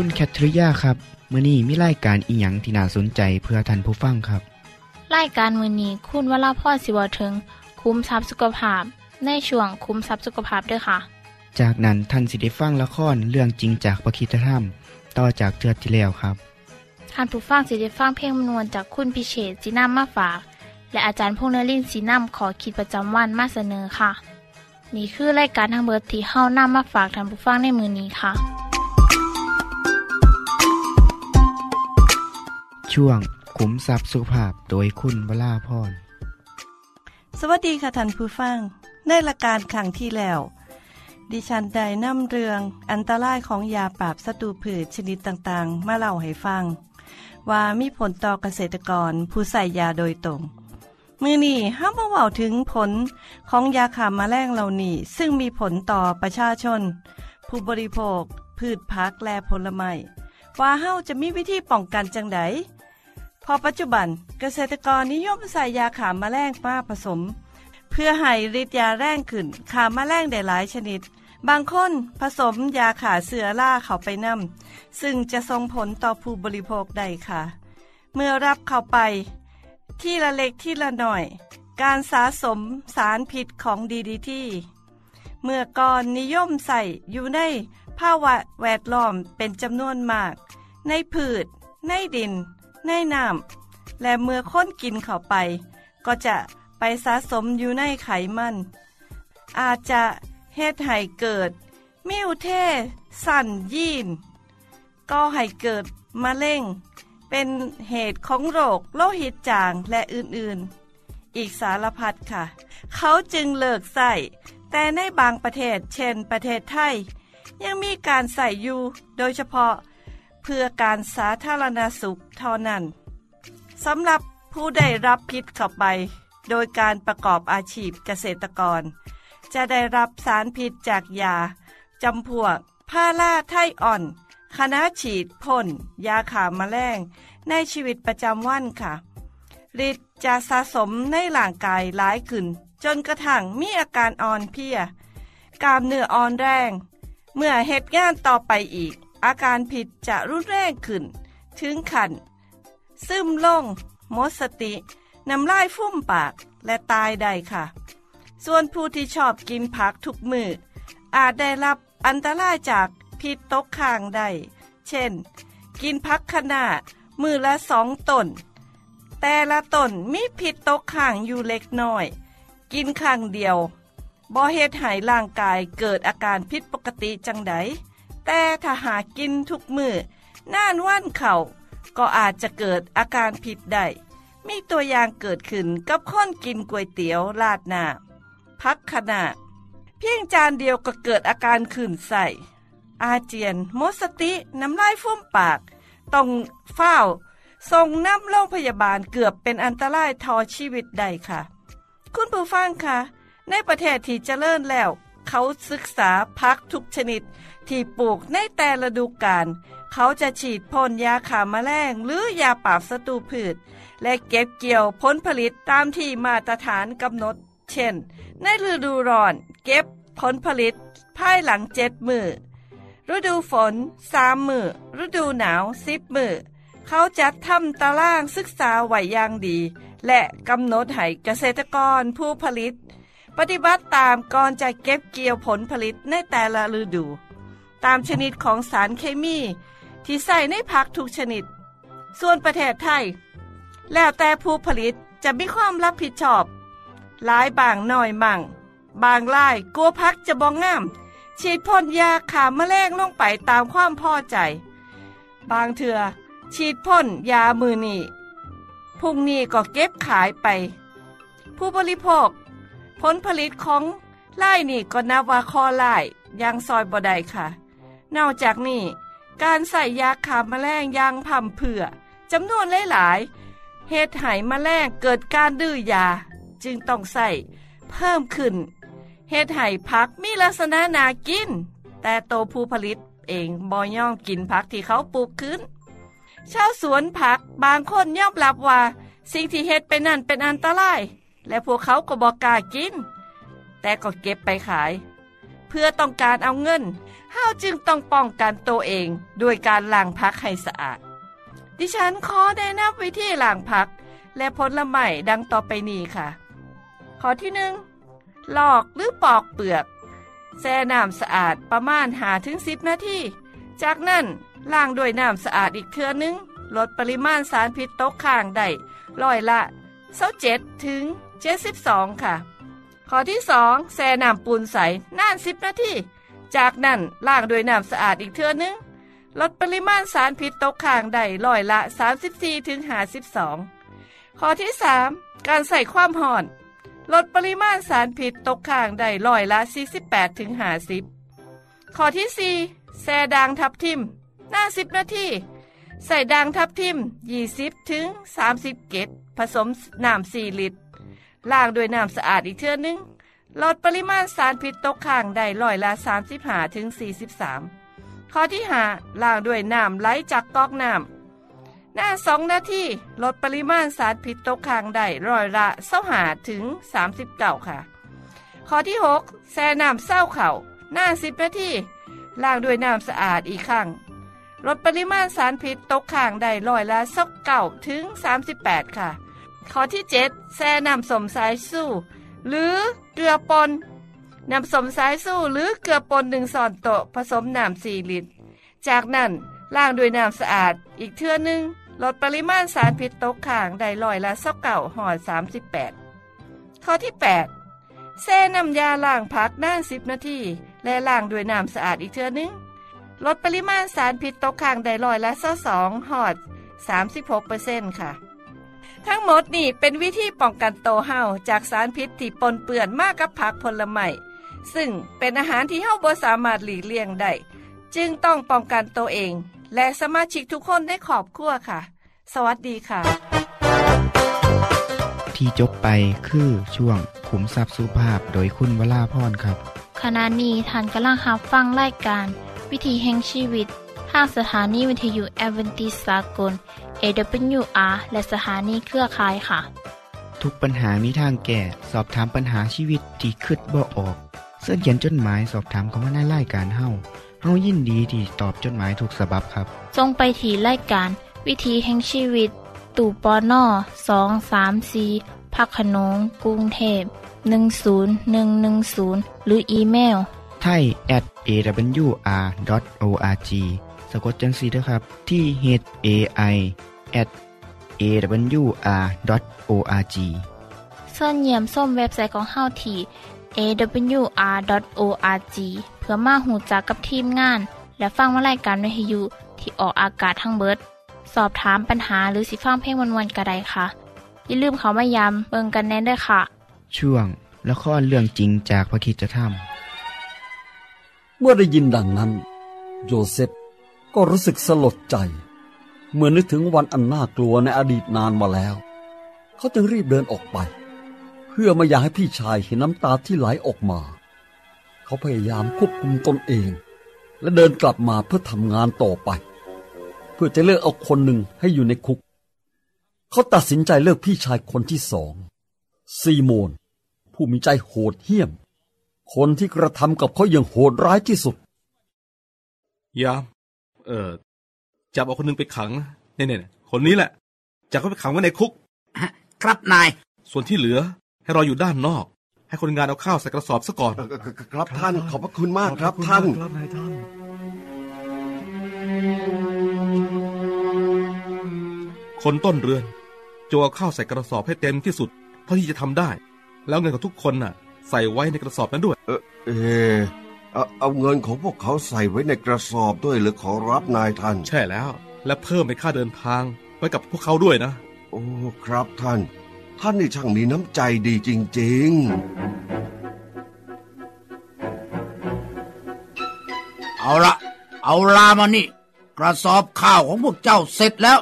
คุณแคทริยาครับมื้อนี้มีรายการอิหยังที่น่าสนใจเพื่อท่านผู้ฟังครับรายการมือนี้คุณวราพรสิเวาถึงคุ้มทรัพย์สุขภาพ ในช่วงคุ้มทรัพย์สุขภาพด้วยค่ะ จากนั้นท่านสิได้ฟังละครเรื่องจริงจากประคีตธรรม ต่อจากเทือที่แล้วครับท่านผู้ฟังสิได้ฟังเพลงมนวนจากคุณพิเชษสีน้ำมาฝาก และอาจารย์พงษ์นรินทร์สีน้ำขอขีดประจำวันมาเสนอค่ะ นี่คือรายการทางเบอร์ที่เฮานำมาฝากท่านผู้ฟังในมือนี้ค่ะ ช่วงขุมทรัพย์สุภาพโดยคุณวราพรสวัสดีค่ะท่านผู้ฟัง ในรายการขังที่แล้ว ดิฉันได้นำเรื่องอันตรายของยาปราบศัตรูพืชชนิดต่างๆ มาเล่าให้ฟัง ว่ามีผลต่อเกษตรกรผู้ใส่ยาโดยตรง มือนี้ห้ามมาเว้าถึงผลของยาขามาแมลงเหล่านี้ ซึ่งมีผลต่อประชาชน ผู้บริโภค พืชพักและผลไม้ว่าเฮาจะมีวิธีป้องกันจังได พอปัจจุบันเกษตรกรนิยมใส่ยาขามแมลงมาผสม เพื่อให้ฤทธิ์ยาแรงขึ้นขามแมลงได้หลายชนิด บางคนผสมยาขาเสือล่าเข้าไปนำ ซึ่งจะส่งผลต่อผู้บริโภคได้ค่ะ เมื่อรับเข้าไป ที่ละเล็กที่ละหน่อย การสะสมสารผิดของดีดีที่เมื่อก่อนนิยมใส่อยู่ในภาวะแวดล้อมเป็นจำนวนมาก ในพืช ในดิน ในน้ำและเมื่อคนกินเข้าไป ก็จะไปสะสมอยู่ในไขมัน อาจจะเฮ็ดให้เกิด mutation ยีนก็ให้เกิดมะเร็งเป็นเหตุของโรคโลหิตจางและอื่นๆ อีกสารพัดค่ะ เขาจึงเลิกใส่แต่ในบางประเทศเช่นประเทศไทย ยังมีการใส่อยู่โดยเฉพาะ พื่อการสาธารณสุขเท่านั้นสำหรับผู้ได้รับพิษเข้าไป โดยการประกอบอาชีพเกษตรกร จะได้รับสารพิษจากยาจำพวกพาราไทอ่อนคณะฉีดพ่น ยาขามาแมลงในชีวิตประจำวันค่ะฤทธิ์จะสะสมในร่างกายหลายขึ้น จนกระทั่งมีอาการอ่อนเพลีย กล้ามเนื้ออ่อนแรง เมื่อเหตุงานต่อไปอีก อาการผิดจะรุนแรงขึ้น ถึงขัน ซึมลงหมดสตินำลายฟุ้มปากและตายได้ค่ะ ส่วนผู้ที่ชอบกินผักทุกมือ อาจได้รับอันตรายจากพิษตกข้างได้ เช่น กินพักขนาดมือละสองตนแต่ละตนมีพิษตกข้างอยู่เล็กน้อย กินข้างเดียวบ่เฮ็ดให้ร่างกายเกิดอาการผิดปกติจังได แต่ถ้าหากินทุกมือน่านว่านเข่าก็อาจจะเกิดอาการผิดได้ มีตัวอย่างเกิดขึ้นกับคนกินก๋วยเตี๋ยวลาดหน้าพักขณะเพียงจานเดียวก็เกิดอาการขื่นใส่ อาเจียนมดสติน้ำลายฟุ้มปาก ต้องเฝ้าส่งน้ำโรงพยาบาลเกือบเป็นอันตรายทอชีวิตได้ค่ะ คุณผู้ฟังคะในประเทศที่เจริญแล้ว เขาศึกษาพักทุกชนิด ที่ปลูกในแต่ละดูกาลเขาจะฉีดพ่นยาขามาแมลงหรือยาปราบศัตรูพืช และเก็บเกี่ยวผลผลิตตามที่มาตรฐานกำหนด เช่น ในฤดูร้อน เก็บผลผลิตภายหลังเจ็ดมือฤดูฝนสามมือฤดูหนาวสิบมือเขาจัดทำตารางศึกษาไหวอย่างดี และกำหนดให้เกษตรกรผู้ผลิต ปฏิบัติตามก่อนจะเก็บเกี่ยวผลผลิตในแต่ละฤดู ตามชนิดของสารเคมี ที่ใส่ในผักทุกชนิด ส่วนประเทศไทย แล้วแต่ผู้ผลิตจะมีความรับผิดชอบหลายบางหน้อยมั่ง บางรายกลัวพักจะบองงาม ฉีดพ่นยาขาแมลงลงไปตามความพอใจ บางเถื่อฉีดพ่นยามือนี่พุ่งนี้ก็เก็บขายไป ผู้บริโภค ผลผลิตของไล่นี่ก็นับว่าคอไล่ยังซอยบ่ได้ค่ะ นอกจากนี้การใส่ยาขาแมลงยางพ่ำเผื่อจำนวนหลายๆเหตุไหแมลงเกิดการดื้อยา จึงต้องใส่เพิ่มขึ้นเฮ็ดไห่พักมีลักษณะนากิน แต่โตผู้ผลิตเองบ่ย่องกินผักที่เขาปลูกขึ้น ชาวสวนผักบางคนยอมรับว่า สิ่งที่เฮ็ดไปนั่นเป็นอันตราย และพวกเขาก็บอกกล้ากิน แต่ก็เก็บไปขาย เพื่อต้องการเอาเงินเฮาจึงต้องป้องกันตัวเองด้วยการล้างผักให้สะอาด ดิฉันขอแนะนำวิธีล้างผัก และผลไม้ดังต่อไปนี้ค่ะ ข้อที่หนึ่งลอกหรือปอกเปลือก แช่น้ำสะอาดประมาณหาถึงสิบนาที จากนั้นล้างด้วยน้ำสะอาดอีกเทื่อนึง ลดปริมาณสารพิษตกค้างได้ร้อยละ27ถึง72ค่ะ ข้อที่2แช่น้ำปูนใสนาน10นาทีจากนั้นล้างด้วยน้ำสะอาดอีกเทื่อนึงลดปริมาณสารพิษตกค้างได้ร้อยละ 34ถึง52 ข้อที่ 3 การใส่ความห่อน ลดปริมาณสารพิษตกค้างได้ร้อยละ 48ถึง50 ข้อที่ 4แช่ด่างทับทิม หน้า 10 นาที ใส่ด่างทับทิม 20ถึง30 เกตผสมน้ำ4ลิตร ล้างด้วยน้ำสะอาดอีกเทื่อนึง ลดปริมาณสารพิษตกค้างได้ร้อยละ35ถึง43 ข้อที่5ล้างด้วยน้ำไหลจากก๊อกน้ำหน้าสองนาทีลดปริมาณสารพิษตกค้างได้ร้อยละเศร้าหาถึง39ค่ะ ข้อที่ 6 แช่น้ำเศร้าเข่าหน้า10นาทีล้างด้วยน้ำสะอาดอีกครั้งลดปริมาณสารพิษตกค้างได้ร้อยละสักเก่าถึง 38 ค่ะ ข้อที่ 7แช่น้ำสมสายสู้ หรือเกลือปนน้ำสมสายสู้หรือเกลือปนหนึ่งส่อนโตผสมน้ำ4ลิตร จากนั้นล้างด้วยน้ำสะอาดอีกเทื่อนึงลดปริมาณสารพิษตกค้างได้ร้อยละสักเก่าหอด38 ข้อที่ 8แช่น้ำยาล้างผักด้าน10 นาที และล้างด้วยน้ำสะอาดอีกเทื่อนึงลดปริมาณสารพิษตกค้างได้ร้อยละสักสองหอด36%ค่ะ ทั้งหมดนี่เป็นวิธีป้องกันโตวเฮาจากสารพิษที่ปนเปื้อนมากกับผักผลไม้ซึ่งเป็นอาหารที่เฮาบ่สามารถหลีกเลี่ยงได้จึงต้องป้องกันตัวเอง และสมาชิกทุกคนได้ขอบครัวค่ะ สวัสดีค่ะ ที่จบไปคือช่วงขุมทรัพย์สุภาพโดยคุณวราพรครับ ขณะนี้ท่านกำลังรับฟังรายการ วิถีแห่งชีวิตทางสถานีวิทยุแอเวนติสากล AWR และสถานีเครือข่ายค่ะ ทุกปัญหามีทางแก้ สอบถามปัญหาชีวิตที่คิดบ่ออก เสื้อเขียนจดหมายสอบถามเขามาในรายการเฮาเฮายินดีที่ตอบจดหมายถูกสาบบครับ ทรงไปถีรายการ วิถีแห่งชีวิต ตู่ปอน่อสองสามสีพักขนงกรุงเทพ10110 หรืออีเมลไทย at awr.org สะกดจังสีนะครับ ที่ h a i at awr.org เสินเยี่ยมส้มเว็บไซต์ของเฮาที่ awr.org เพื่อมาหูจักกับทีมงาน และฟังวารายการวิทยุที่ออกอากาศทั้งเบิด สอบถามปัญหาหรือสิฟังเพลงวันๆกระไดค่ะ อย่าลืมเขามายำเบิงกันแน่นด้วยค่ะ ช่วงละครเรื่องจริงจากพระคิดจะทเมื่อได้ยินดังนั้น โยเซฟ ก็รู้สึกสลดใจ เมื่อนึกถึงวันอันน่ากลัวในอดีตนานมาแล้ว เขาจึงรีบเดินออกไป เพื่อไม่อยากให้พี่ชายเห็นน้ำตาที่ไหลออกมา เขาพยายามควบคุมตนเอง และเดินกลับมาเพื่อทำงานต่อไป เพื่อจะเลือกเอาคนหนึ่งให้อยู่ในคุก เขาตัดสินใจเลือกพี่ชายคนที่สองซีโมน ผู้มีใจโหดเหี้ยม คนที่กระทำกับเขาอย่างโหดร้ายที่สุด ยาม เออจับเอาคนนึงไปขังเนี่ยเนี่ยคนนี้แหละจับเขาไปขังไว้ในคุก ครับนาย ส่วนที่เหลือให้รออยู่ด้านนอก ให้คนงานเอาข้าวใส่กระสอบซะก่อน ครับท่านขอบพระคุณมากครับท่านครับนายท่านคนต้นเรือนโจเอาข้าวใส่กระสอบให้เต็มที่สุด เท่าที่จะทำได้ แล้วเงินของทุกคนน่ะ ใส่ไว้ในกระสอบนั้นด้วย เออ เอาเอาเงินของพวกเขาใส่ไว้ในกระสอบด้วยหรือขอรับนายท่าน ใช่แล้ว และเพิ่มเป็นค่าเดินทางไว้กับพวกเขาด้วยนะ โอ้ครับท่าน ท่านนี่ช่างมีน้ำใจดีจริงเอาละเอาลามานี่ กระสอบข้าวของพวกเจ้าเสร็จแล้ว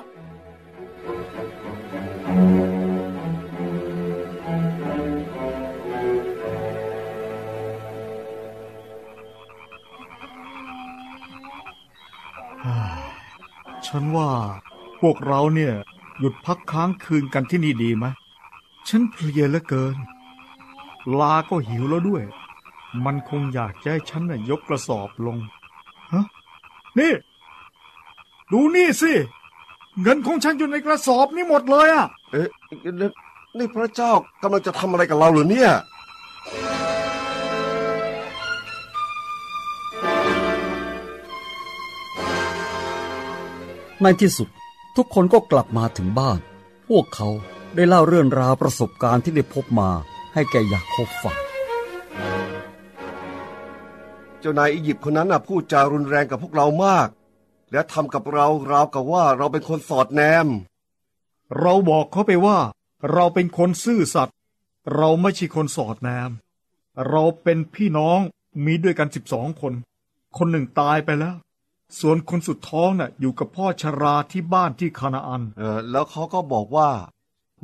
ฉันว่าพวกเราเนี่ย หยุดพักค้างคืนกันที่นี่ดีไหมฉันเพลียเหลือเกิน ลาก็หิวแล้วด้วย มันคงอยากจะให้ฉันน่ะยกกระสอบลงฮะนี่ ดูนี่สิ เงินของฉันอยู่ในกระสอบนี่หมดเลยอะๆเอ๊ะนี่นี่พระเจ้ากำลังจะทำอะไรกับเราเหรือเนี่ย ในที่สุดทุกคนก็กลับมาถึงบ้าน พวกเขาได้เล่าเรื่องราวประสบการณ์ที่ได้พบมาให้แก่ยาโคบฟัง เจ้านายอียิปต์คนนั้นน่ะพูดจารุนแรงกับพวกเรามาก และทำกับเราราวกับว่าเราเป็นคนสอดแนม เราบอกเขาไปว่า เราเป็นคนซื่อสัตย์เราไม่ใช่คนสอดแนม เราเป็นพี่น้องมีด้วยกันสิบสองคน คนหนึ่งตายไปแล้ว ส่วนคนสุดท้องน่ะอยู่กับพ่อชราที่บ้านที่คานาอัน เออแล้วเขาก็บอกว่า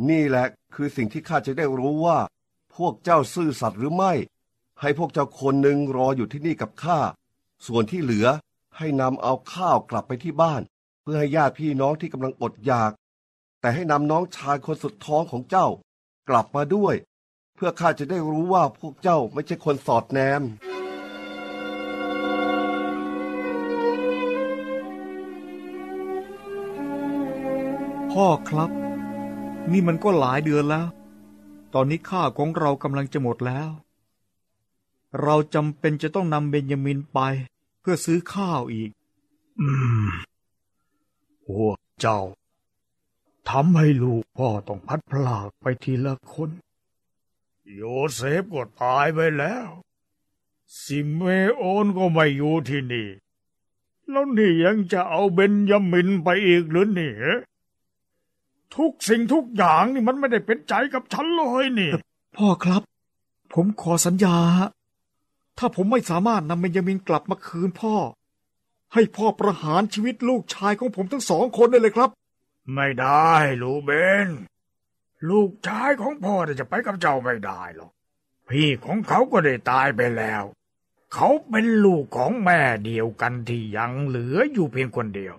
นี่แหละคือสิ่งที่ข้าจะได้รู้ว่า พวกเจ้าซื่อสัตย์หรือไม่ ให้พวกเจ้าคนหนึ่งรออยู่ที่นี่กับข้า ส่วนที่เหลือให้นำเอาข้าวกลับไปที่บ้าน เพื่อให้ญาติพี่น้องที่กำลังอดอยาก แต่ให้นำน้องชายคนสุดท้องของเจ้า กลับมาด้วย เพื่อข้าจะได้รู้ว่าพวกเจ้าไม่ใช่คนสอดแนม พ่อครับ นี่มันก็หลายเดือนแล้ว ตอนนี้ข้าของเรากำลังจะหมดแล้ว เราจำเป็นจะต้องนำเบนยามินไป เพื่อซื้อข้าวอีก อืมพวกเจ้าทำให้ลูกพ่อต้องพลัดพรากไปทีละคน โยเซฟก็ตายไปแล้ว ซิเมโอนก็ไม่อยู่ที่นี่ แล้วนี่ยังจะเอาเบนยามินไปอีกหรือเนี่ย ทุกสิ่งทุกอย่างนี่มันไม่ได้เป็นใจกับฉันเลยนี่ พ่อครับ ผมขอสัญญาฮะถ้าผมไม่สามารถนำเบนยามินกลับมาคืนพ่อ ให้พ่อประหารชีวิตลูกชายของผมทั้งสองคนได้เลยครับ ไม่ได้ลูกเบน ลูกชายของพ่อจะไปกับเจ้าไม่ได้หรอกพี่ของเขาก็ได้ตายไปแล้ว เขาเป็นลูกของแม่เดียวกันที่ยังเหลืออยู่เพียงคนเดียว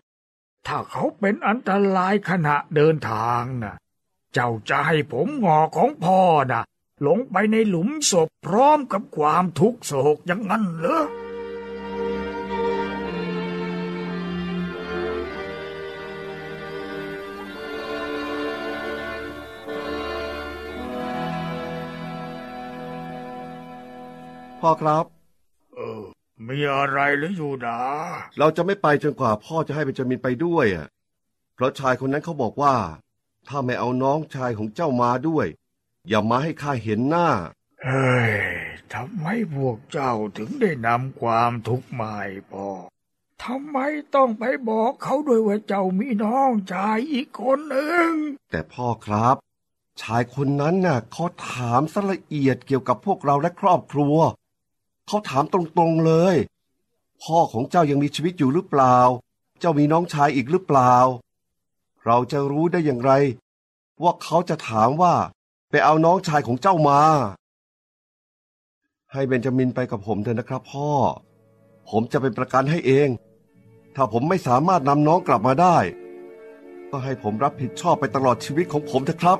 ถ้าเขาเป็นอันตรายขณะเดินทางนะ่ะเจ้าจะให้ผมงอของพ่อนะ่ะลงไปในหลุมศพพร้อมกับความทุกข์โศกอย่างนั้นเหรอพ่อครับ มีอะไรหรือยูดาเราจะไม่ไปจนกว่าพ่อจะให้เบนจามินไปด้วยอะเพราะชายคนนั้นเขาบอกว่า ถ้าไม่เอาน้องชายของเจ้ามาด้วย อย่ามาให้ข้าเห็นหน้า เฮ้ยทำไมพวกเจ้าถึงได้นำความทุกข์มาให้พ่อทำไมต้องไปบอกเขาด้วยว่าเจ้ามีน้องชายอีกคนหนึ่ง แต่พ่อครับ ชายคนนั้นน่ะเขาถามสละเอียดเกี่ยวกับพวกเราและครอบครัว เขาถามตรงๆเลย พ่อของเจ้ายังมีชีวิตอยู่หรือเปล่า เจ้ามีน้องชายอีกหรือเปล่า เราจะรู้ได้อย่างไร ว่าเขาจะถามว่า ไปเอาน้องชายของเจ้ามา ให้เบนจามินไปกับผมเถอะนะครับ พ่อ ผมจะเป็นประกันให้เอง ถ้าผมไม่สามารถนำน้องกลับมาได้ ก็ให้ผมรับผิดชอบไปตลอดชีวิตของผมเถอะครับ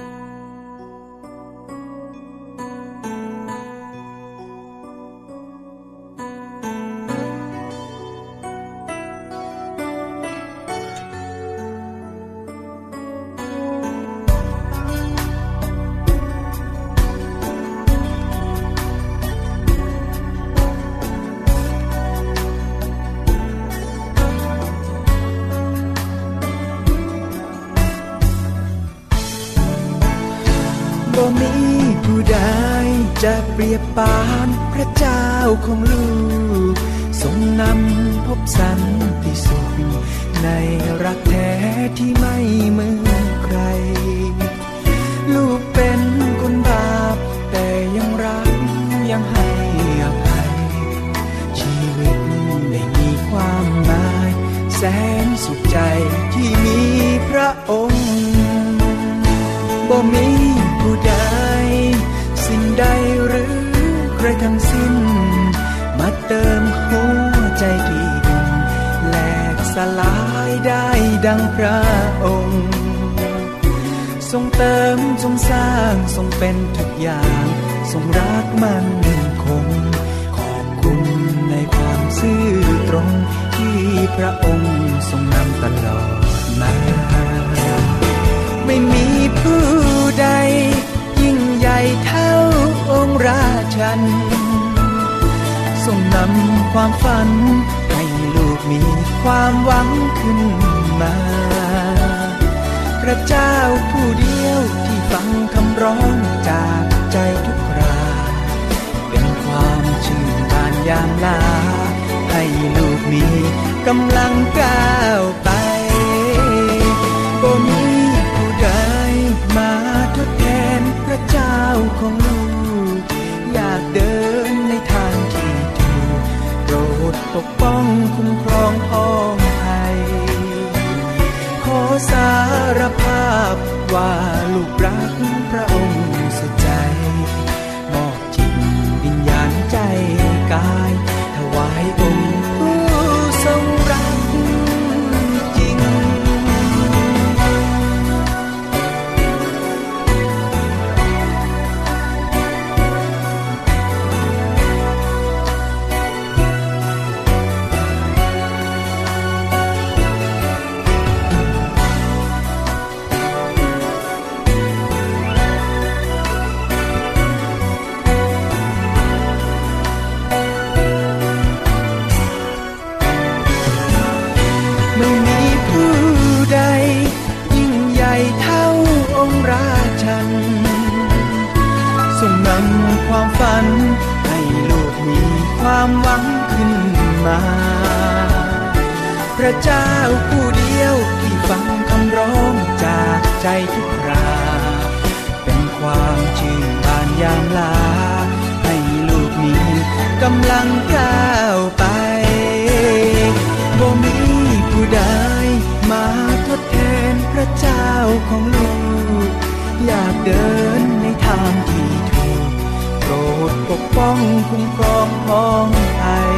เปรียบปานพระเจ้าของลูกทรงนำพบสันติสุขในรักแท้ที่ไม่เหมือนใคร ลูกเป็นคนบาป แต่ยังรักยังให้อภัย ชีวิตได้มีความหมาย แสนสุขใจที่มีพระองค์บ่มี เติมหัวใจที่ดินแหลกสลายได้ดังพระองค์ ทรงเติมทรงสร้างทรงเป็นทุกอย่าง ทรงรักมันคง ขอบคุณในความซื่อตรงที่พระองค์ทรงนำตลอดมา ไม่มีผู้ใด ยิ่งใหญ่เท่าองค์ราชัน ความฝัน ให้ลูกมีความหวังขึ้นมา พระเจ้าผู้เดียวที่ฟังคำร้องจากใจทุกครา เป็นความชื่นบานยามลา ให้ลูกมีกำลังก้าวไปบ่มีผู้ใดมาทดแทนพระเจ้าของลูก อยากเดิน ปกป้องคุ้มครองพ้องไทย ขอสารภาพว่าลูกรักพระองค์สุดใจ มอบจิตวิญญาณใจกาย ถวายองค์ ยามลา ให้ลูกมีกำลังก้าวไปบ่มีผู้ใดมาทดแทนพระเจ้าของลูก อยากเดินในทางที่ถูกโปรดปกป้องคุ้มครองพ้องไทย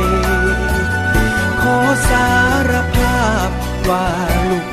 ขอสารภาพว่าลูก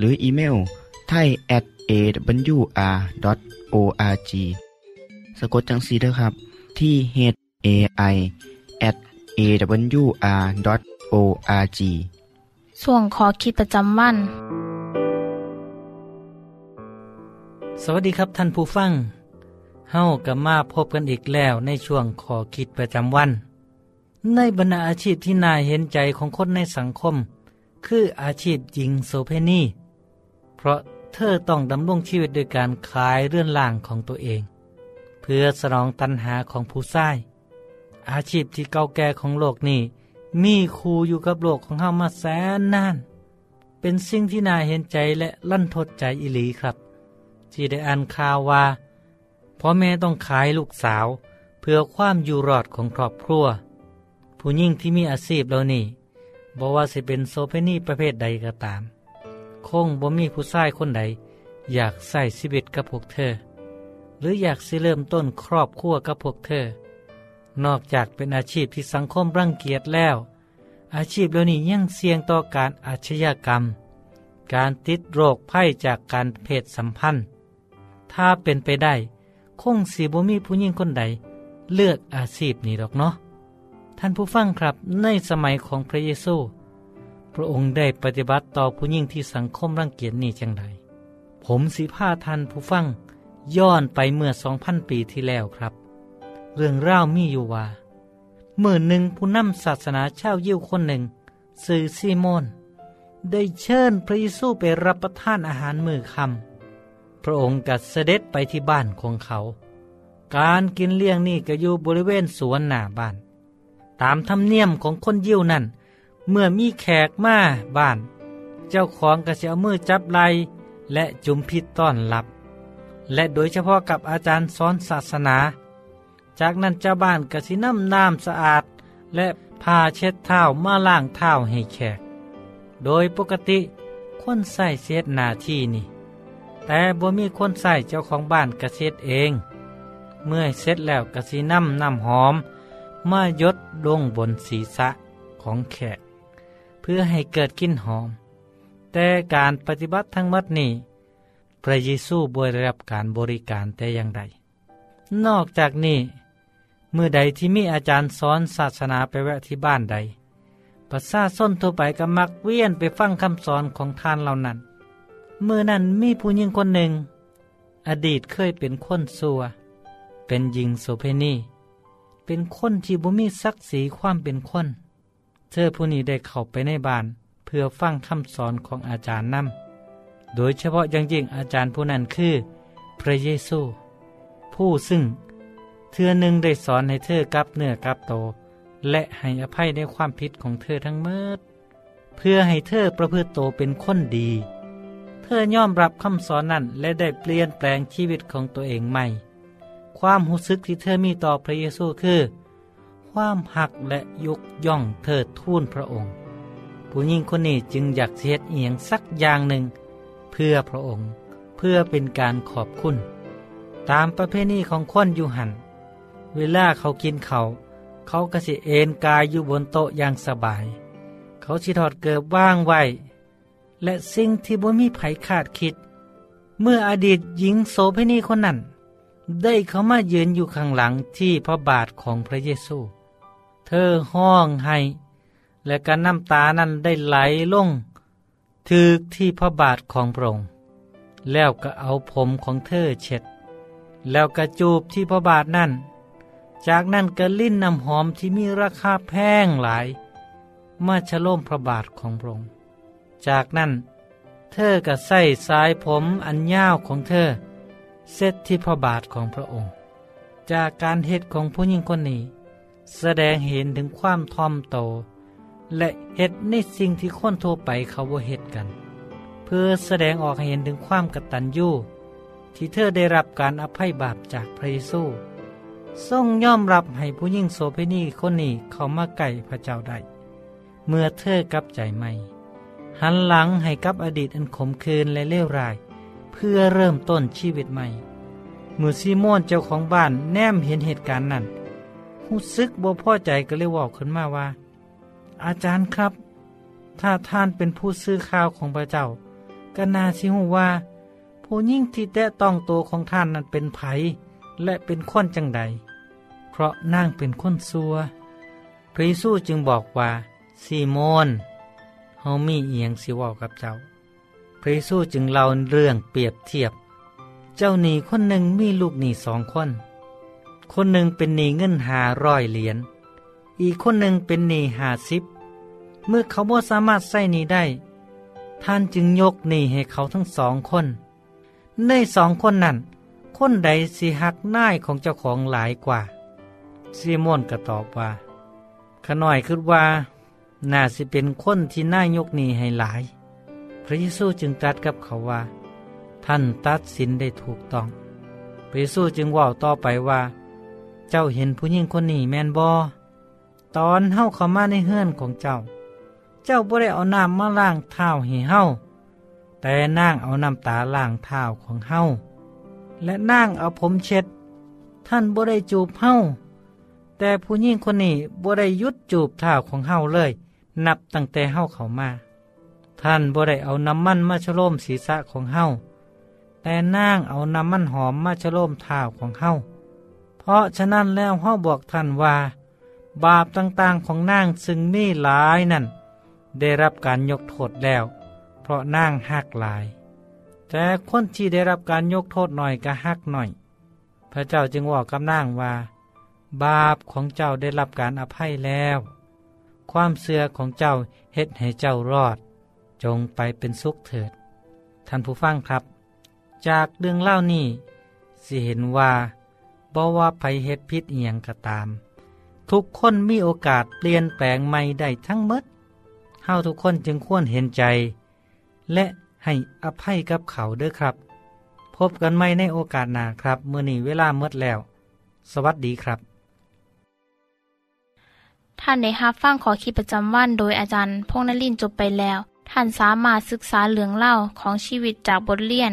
หรืออีเมลไทย at awr.org สะกดจังสีเด้อครับ ที่ h a i at awr.org ส่วนขอคิดประจำวัน สวัสดีครับท่านผู้ฟัง เฮากับมาพบกันอีกแล้วในช่วงขอคิดประจำวัน ในบรรดาอาชีพที่น่าเห็นใจของคนในสังคม คืออาชีพหญิงโสเพณี เพราะเธอต้องดำรงชีวิตโดยการขายเรื่อนล่างของตัวเอง เพื่อสนองตัณหาของผู้ใช้อาชีพที่เก่าแก่ของโลกนี้มีครูอยู่กับโลกของเฮามาแสนนาน เป็นสิ่งที่น่าเห็นใจและลั่นทดใจอิหลีครับ ที่ได้อ่านข่าวว่าพ่อแม่ต้องขายลูกสาว เพื่อความอยู่รอดของครอบครัว ผู้ยิ่งที่มีอาชีพเหล่านี้บอกว่าสิเป็นโซเพนีประเภทใดก็ตาม คงบ่มีผู้ชายคนใด อยากใส่ชีวิตกับพวกเธอ หรืออยากสิเริ่มต้นครอบครัวกับพวกเธอ นอกจากเป็นอาชีพที่สังคมรังเกียจแล้ว อาชีพเหล่านี้ยังเสี่ยงต่อการอาชญากรรม การติดโรคไข้จากการเพศสัมพันธ์ ถ้าเป็นไปได้ คงสีบ่มีผู้หญิงคนใด เลือกอาชีพนี้หรอกเนาะท่านผู้ฟังครับในสมัยของพระเยซู พระองค์ได้ปฏิบัติต่อผู้หญิงที่สังคมรังเกียจนี้จังไดผมสิพาท่านผู้ฟังย้อนไปเมื่อสองพันปีที่แล้วครับ เรื่องเล่ามีอยู่ว่าเมื่อหนึ่งผู้นำศาสนาชาวยิวคนหนึ่งสื่อซีโมนได้เชิญพระเยซูไปรับประทานอาหารมือคำพระองค์กัดเสด็จไปที่บ้านของเขา การกินเลี้ยงนี่ก็อยู่บริเวณสวนหน้าบ้าน ตามธรรมเนียมของคนยิวนั่น เมื่อมีแขกมาบ้าน เจ้าของก็จะเอามือจับไหลและจุมพิษต้อนรับ และโดยเฉพาะกับอาจารย์สอนศาสนา จากนั้นเจ้าบ้านก็สิน้ำน้ำสะอาด และผ้าเช็ดเท้ามาล้างเท้าให้แขก โดยปกติคนใส่เสียหนาที่นี่ แต่บ่มีคนใส่เจ้าของบ้านกระเซ็ดเอง เมื่อเสร็จแล้วกระสีน้ำน้ำหอม มายดลงบนศีรษะของแขก เพื่อให้เกิดกลิ่นหอม แต่การปฏิบัติทั้งหมดนี้ พระเยซูบ่ได้รับการบริการแต่อย่างใด นอกจากนี้เมื่อใดที่มีอาจารย์สอนศาสนาไปแวะที่บ้านใดประชาชนทั่วไปก็มักเวียนไปฟังคำสอนของท่านเหล่านั้น เมื่อนั้นมีผู้หญิงคนหนึ่ง อดีตเคยเป็นคนซัว เป็นหญิงโสเพณี เป็นคนที่บ่มีศักดิ์ศรีความเป็นคน เธอผู้นี้ได้เข้าไปในบ้าน เพื่อฟังคำสอนของอาจารย์นำโดยเฉพาะย่างยิ่งอาจารย์ผู้นั้นคือ พระเยซู ผู้ซึ่ง เธอหนึ่งได้สอนให้เธอกลับเนื้อกลับโต และให้อภัยในความผิดของเธอทั้งเมิดเพื่อให้เธอประพฤติโตเป็นคนดี เธอยอมรับคำสอนนั้นและได้เปลี่ยนแปลงชีวิตของตัวเองใหม่ ความรู้สึกที่เธอมีต่อพระเยซูคือ ความหักและยกย่องเธอทูลพระองค์ ผู้หญิงคนนี้จึงอยากเสียดเอียงสักอย่างหนึ่ง เพื่อพระองค์เพื่อเป็นการขอบคุณ ตามประเพณีของคนอยู่หัน เวลาเขากินเขาเขาก็สิเอนกายอยู่บนโต๊ะอย่างสบาย เขาสิถอดเกิบว่างไว้ และสิ่งที่บ่มีไผคาดคิด เมื่ออดีตหญิงโสเภณีคนนั้นได้เข้ามายืนอยู่ข้างหลังที่พระบาทของพระเยซู เธอห้องให้ และการน้ำตานั้นได้ไหลลงถึกที่พระบาทของพระองค์แล้วก็เอาผมของเธอเช็ด แล้วก็จูบที่พระบาทนั่น จากนั้นก็ลิ้นน้ำหอมที่มีราคาแพงหลาย มาชโลมพระบาทของพระองค์จากนั้นเธอก็ใส่สายผมอันยาวของเธอเซตที่พระบาทของพระองค์ จากการเหตุของผู้หญิงคนนี้ แสดงเห็นถึงความทอมโต และเหตุในสิ่งที่คนทั่วไปเขาบ่เหตุกัน เพื่อแสดงออกเห็นถึงความกตัญญูที่เธอได้รับการอภัยบาปจากพระเยซูทรงยอมรับให้ผู้หญิงโสเภณีคนนี้เข้ามาใกล้พระเจ้าได้ เมื่อเธอกลับใจใหม่ หันหลังให้กับอดีตอันขมขื่นและเลวร้าย เพื่อเริ่มต้นชีวิตใหม่เมื่อซีโมนเจ้าของบ้านแนมเห็นเหตุการณ์นั้น รู้สึกบ่พอใจก็เลยบอกขึ้นมาว่า อาจารย์ครับ ถ้าท่านเป็นผู้ซื้อข่าวของพระเจ้าก็น่าสิหูว่า ผู้ยิ่งที่แตะต้องตัวของท่านนั้นเป็นไผและเป็นคนจังใด เพราะนางเป็นคนซัวพระเยซูจึงบอกว่าซีโมนเฮามีเอียงสิว้ากับเจ้า พระเยซูจึงเล่าเรื่องเปรียบเทียบ เจ้าหนี้คนหนึ่งมีลูกหนี้สองคน คนหนึ่งเป็นหนี้เงินหาร้อยเหรียญ อีกคนหนึ่งเป็นหนี้หาสิบ เมื่อเขาบ่สามารถใส่หนี้ได้ ท่านจึงยกหนี้ให้เขาทั้งสองคน ในสองคนนั้น คนใดสิหักน่ายของเจ้าของหลายกว่า ซีโมนก็ตอบว่า ขน่อยคิดว่า น่าสิเป็นคนที่น่ายกหนี้ให้หลาย พระเยซูจึงตรัสกับเขาว่า ท่านตัดสินได้ถูกต้องพระเยซูจึงว่าต่อไปว่า เจ้าเห็นผู้หญิงคนนี้แมนบอตอนเฮาเข้ามาในเฮือนของเจ้า เจ้าบ่ได้เอาน้ำมาล้างเท้าให้เฮาแต่นางเอาน้ำตาล้างเท้าของเฮาและนางเอาผมเช็ด ท่านบ่ได้จูบเฮาแต่ผู้หญิงคนนี้บ่ได้ยุดจูบเท้าของเฮาเลย นับตั้งแต่เฮาเข้ามา ท่านบ่ได้เอาน้ำมันมาชโลมศีรษะของเฮาแต่นางเอาน้ำมันหอมมาชโลมเท้าของเฮา ราะฉะนั้นแล้วเฮาบอกท่านว่า บาปต่างๆของนางซึ่งมีหลายนั่น ได้รับการยกโทษแล้ว เพราะนางหักหลาย แต่คนที่ได้รับการยกโทษหน่อยก็หักหน่อย พระเจ้าจึงบอกกับนางว่า บาปของเจ้าได้รับการอภัยแล้ว ความเสื่อของเจ้าเฮ็ดให้เจ้ารอด จงไปเป็นสุขเถิด ท่านผู้ฟังครับ จากเรื่องเล่านี้สิเห็นว่า บ่ว่าไผเฮ็ดผิดเอียงก็ตาม ทุกคนมีโอกาสเปลี่ยนแปลงใหม่ได้ทั้งหมดเฮาทุกคนจึงควรเห็นใจ และให้อภัยกับเขาเด้อครับ พบกันใหม่ในโอกาสหน้าครับเมื่อนี้เวลาเมดแล้ว สวัสดีครับ ท่านได้รับฟังขอคิดประจำวันโดยอาจารย์พงนลินจบไปแล้ว ท่านสามารถศึกษาเหลืองเล่าของชีวิตจากบทเรียน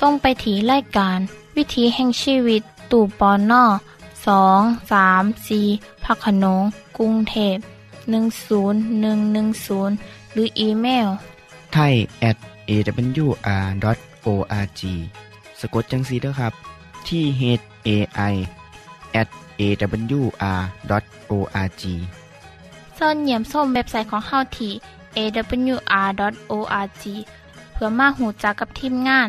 ส่งไปถีรายการ วิถีแห่งชีวิต ตู่ปอนนอสองสามสีพักขนงกรุงเทพ10110 หรืออีเมลไทย at awr.org สะกดจังสีเด้อครับ ที่ h a i at awr.org ส่วนเหยี่ยมส้มเว็บไซต์ของเฮาที่ awr.org เพื่อมาหูจักกับทีมงาน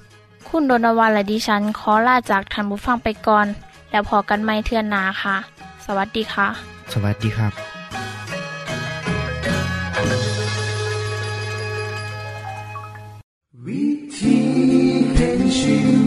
คุณโดนวานและดิฉันขอลาจากทันบุฟังไปก่อน แล้วพอกันไม่เทื่อนนาค่ะ สวัสดีค่ะ สวัสดีครับ วิธีแห่งชีวิต